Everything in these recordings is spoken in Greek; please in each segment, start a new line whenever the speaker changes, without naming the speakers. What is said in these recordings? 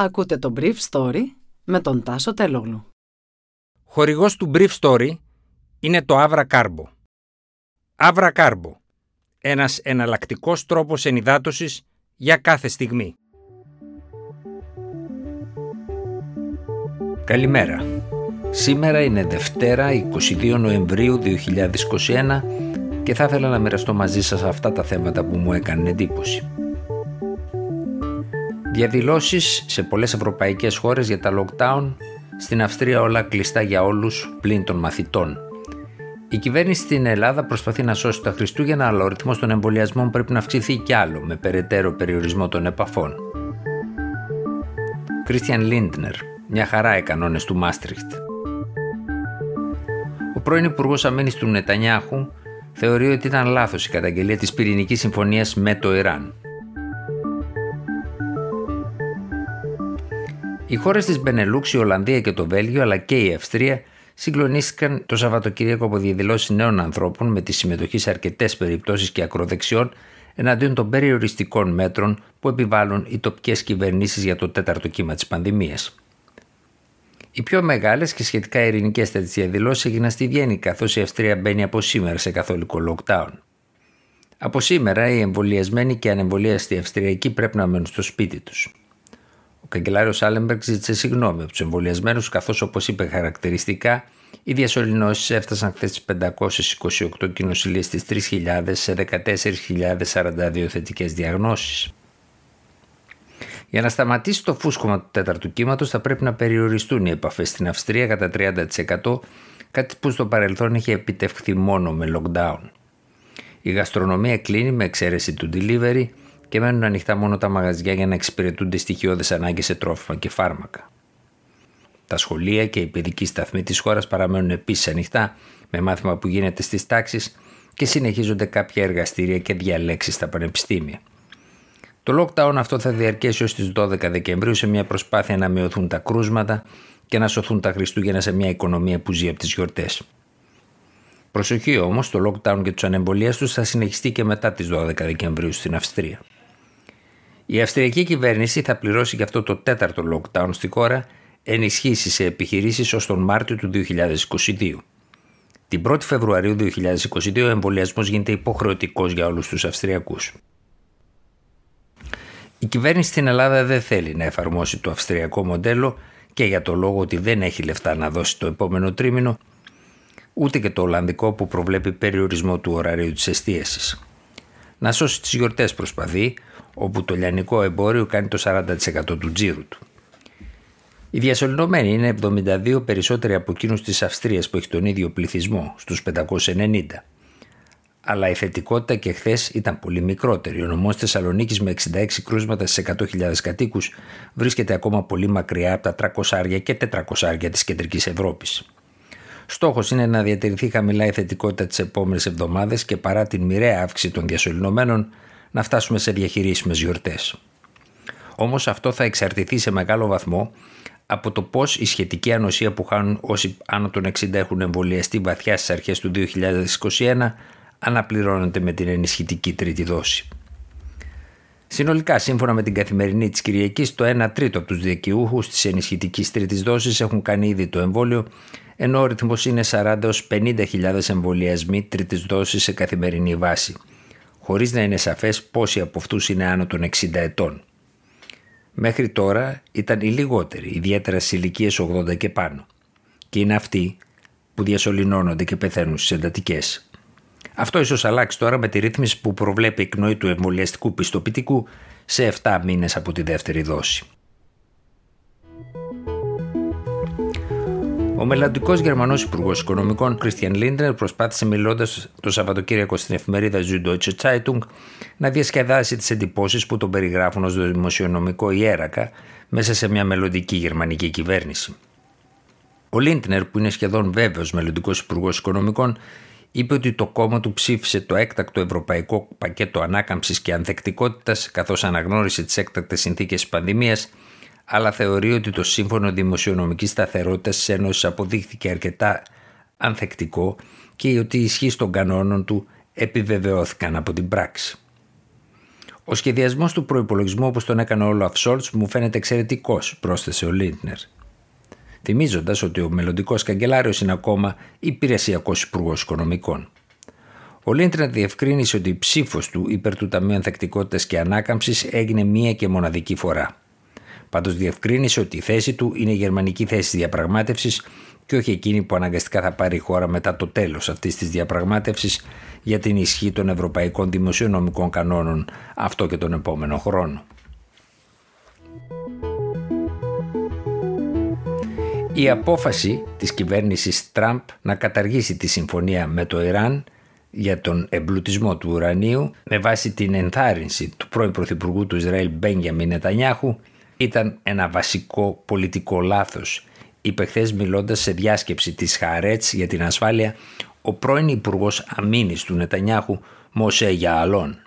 Ακούτε το Brief Story με τον Τάσο Τελόγλου.
Χορηγός του Brief Story είναι το Avra Carbo. Avra Carbo. Ένας εναλλακτικός τρόπος ενυδάτωσης για κάθε στιγμή. Καλημέρα. Σήμερα είναι Δευτέρα 22 Νοεμβρίου 2021 και θα ήθελα να μοιραστώ μαζί σας αυτά τα θέματα που μου έκανε εντύπωση. Διαδηλώσεις σε πολλές ευρωπαϊκές χώρες για τα lockdown, στην Αυστρία όλα κλειστά για όλους πλην των μαθητών. Η κυβέρνηση στην Ελλάδα προσπαθεί να σώσει τα Χριστούγεννα, αλλά ο ρυθμός των εμβολιασμών πρέπει να αυξηθεί κι άλλο με περαιτέρω περιορισμό των επαφών. Κρίστιαν Λίντνερ, μια χαρά οι κανόνες του Μάστριχτ. Ο πρώην Υπουργός Αμήνης του Νετανιάχου θεωρεί ότι ήταν λάθος η καταγγελία της πυρηνικής συμφωνίας με το Ιράν. Οι χώρες της Μπενελούξ, η Ολλανδία και το Βέλγιο, αλλά και η Αυστρία, συγκλονίστηκαν το Σαββατοκύριακο από διαδηλώσεις νέων ανθρώπων με τη συμμετοχή σε αρκετές περιπτώσεις και ακροδεξιών εναντίον των περιοριστικών μέτρων που επιβάλλουν οι τοπικές κυβερνήσεις για το τέταρτο κύμα της πανδημίας. Οι πιο μεγάλες και σχετικά ειρηνικές τέτοιες διαδηλώσεις έγιναν στη Βιέννη, καθώς η Αυστρία μπαίνει από σήμερα σε καθολικό lockdown. Από σήμερα, οι εμβολιασμένοι και ανεμβολίαστοι Αυστριακοί πρέπει να μένουν στο σπίτι τους. Ο καγκελάριος Άλεμπεργκ ζήτησε συγγνώμη από τους εμβολιασμένους, καθώς όπως είπε χαρακτηριστικά, οι διασωληνώσεις έφτασαν χθες στις 528 κοινοσυλίε στι 3.000 σε 14.042 θετικές διαγνώσεις. Για να σταματήσει το φούσκωμα του τέταρτου κύματος, θα πρέπει να περιοριστούν οι επαφές στην Αυστρία κατά 30%, κάτι που στο παρελθόν είχε επιτευχθεί μόνο με lockdown. Η γαστρονομία κλείνει με εξαίρεση του delivery και μένουν ανοιχτά μόνο τα μαγαζιά για να εξυπηρετούνται στοιχειώδε ανάγκες σε τρόφιμα και φάρμακα. Τα σχολεία και οι παιδικοί σταθμοί της χώρας παραμένουν επίσης ανοιχτά, με μάθημα που γίνεται στις τάξεις και συνεχίζονται κάποια εργαστήρια και διαλέξεις στα πανεπιστήμια. Το lockdown αυτό θα διαρκέσει ως τις 12 Δεκεμβρίου σε μια προσπάθεια να μειωθούν τα κρούσματα και να σωθούν τα Χριστούγεννα σε μια οικονομία που ζει από τις γιορτές. Προσοχή όμως, το lockdown και τους ανεμβολίες τους θα συνεχιστεί και μετά τις 12 Δεκεμβρίου στην Αυστρία. Η Αυστριακή κυβέρνηση θα πληρώσει για αυτό το τέταρτο lockdown στη χώρα ενισχύσεις σε επιχειρήσεις ως τον Μάρτιο του 2022. Την 1η Φεβρουαρίου 2022 ο εμβολιασμός γίνεται υποχρεωτικός για όλους τους Αυστριακούς. Η κυβέρνηση στην Ελλάδα δεν θέλει να εφαρμόσει το αυστριακό μοντέλο και για το λόγο ότι δεν έχει λεφτά να δώσει το επόμενο τρίμηνο, ούτε και το Ολλανδικό που προβλέπει περιορισμό του ωραρίου της εστίασης. Να σώσει τις γιορτές προσπαθεί, όπου το λιανικό εμπόριο κάνει το 40% του τζίρου του. Οι διασωληνωμένοι είναι 72 περισσότεροι από εκείνους της Αυστρίας που έχει τον ίδιο πληθυσμό, στους 590 αλλά η θετικότητα και χθες ήταν πολύ μικρότερη. Ο νομός Θεσσαλονίκης με 66 κρούσματα στι 100.000 κατοίκους βρίσκεται ακόμα πολύ μακριά από τα 300 και 400 της κεντρικής Ευρώπης. Στόχος είναι να διατηρηθεί χαμηλά η θετικότητα τις επόμενες εβδομάδες και παρά την μοιραία αύξηση των διασωληνωμένων να φτάσουμε σε διαχειρίσιμες γιορτές. Όμως αυτό θα εξαρτηθεί σε μεγάλο βαθμό από το πώς η σχετική ανοσία που χάνουν όσοι άνω των 60 έχουν εμβολιαστεί βαθιά στις αρχές του 2021 αναπληρώνεται με την ενισχυτική τρίτη δόση. Συνολικά, σύμφωνα με την καθημερινή της Κυριακής, το 1 τρίτο από τους δικαιούχους της ενισχυτικής τρίτης δόσης έχουν κάνει ήδη το εμβόλιο, ενώ ο ρυθμός είναι 40 έως 50.000 εμβολιασμοί τρίτης δόσης σε καθημερινή βάση, χωρίς να είναι σαφές πόσοι από αυτούς είναι άνω των 60 ετών. Μέχρι τώρα ήταν οι λιγότεροι, ιδιαίτερα στις ηλικίες 80 και πάνω, και είναι αυτοί που διασωληνώνονται και πεθαίνουν στις εντατικές. Αυτό ίσως αλλάξει τώρα με τη ρύθμιση που προβλέπει εκνοή του εμβολιαστικού πιστοποιητικού σε 7 μήνες από τη δεύτερη δόση. Ο μελλοντικός Γερμανός Υπουργός Οικονομικών Christian Lindner προσπάθησε μιλώντας το Σαββατοκύριακο στην εφημερίδα Süddeutsche Zeitung να διασκεδάσει τις εντυπώσεις που τον περιγράφουν ως δημοσιονομικό ιέρακα μέσα σε μια μελλοντική γερμανική κυβέρνηση. Ο Λίντνερ, που είναι σχεδόν βέβαιος μελλοντικός Υπουργός Οικονομικών, είπε ότι το κόμμα του ψήφισε το έκτακτο ευρωπαϊκό πακέτο ανάκαμψης και ανθεκτικότητας, καθώς αναγνώρισε τις έκτακτες συνθήκες της πανδημίας, αλλά θεωρεί ότι το σύμφωνο δημοσιονομικής σταθερότητας της Ένωσης αποδείχθηκε αρκετά ανθεκτικό και ότι οι ισχύς των κανόνων του επιβεβαιώθηκαν από την πράξη. Ο σχεδιασμός του προπολογισμού όπως τον έκανε ο Όλαφ Σόλτς μου φαίνεται εξαιρετικός, πρόσθεσε ο Λίντνερ. Θυμίζοντας ότι ο μελλοντικός καγκελάριος είναι ακόμα υπηρεσιακός υπουργός οικονομικών. Ο Λίντνερ διευκρίνησε ότι η ψήφος του υπέρ του Ταμείου Ανθεκτικότητας και Ανάκαμψης έγινε μία και μοναδική φορά. Πάντως διευκρίνησε ότι η θέση του είναι η γερμανική θέση διαπραγμάτευσης και όχι εκείνη που αναγκαστικά θα πάρει η χώρα μετά το τέλος αυτής της διαπραγμάτευσης για την ισχύ των ευρωπαϊκών δημοσιονομικών κανόνων αυτό και τον επόμενο χρόνο. Η απόφαση της κυβέρνησης Τραμπ να καταργήσει τη συμφωνία με το Ιράν για τον εμπλουτισμό του ουρανίου με βάση την ενθάρρυνση του πρώην Πρωθυπουργού του Ισραήλ Μπένγιαμιν Νετανιάχου ήταν ένα βασικό πολιτικό λάθος είπε χθες μιλώντας σε διάσκεψη της Χαρέτ για την ασφάλεια ο πρώην Υπουργός Αμήνης του Νετανιάχου Μωσέ Γιααλών.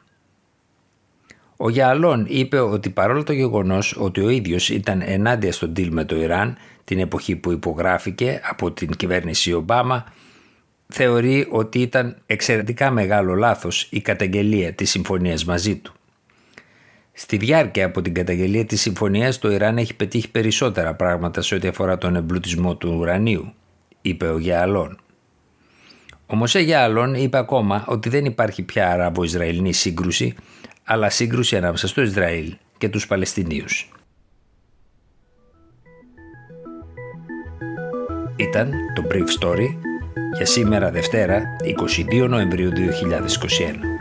Ο Γιααλών είπε ότι παρόλο το γεγονός ότι ο ίδιος ήταν ενάντια στον deal με το Ιράν την εποχή που υπογράφηκε από την κυβέρνηση Ομπάμα, θεωρεί ότι ήταν εξαιρετικά μεγάλο λάθος η καταγγελία της συμφωνίας μαζί του. Στη διάρκεια από την καταγγελία της συμφωνίας το Ιράν έχει πετύχει περισσότερα πράγματα σε ό,τι αφορά τον εμπλουτισμό του ουρανίου, είπε ο Γιαλών. Ο Μωσέ Γιαλών είπε ακόμα ότι δεν υπάρχει πια Αραβο-Ισραηλινή σύγκρουση, αλλά σύγκρουση ανάμεσα στο Ισραήλ και τους Παλαιστινίους. Ήταν το Brief Story για σήμερα Δευτέρα 22 Νοεμβρίου 2021.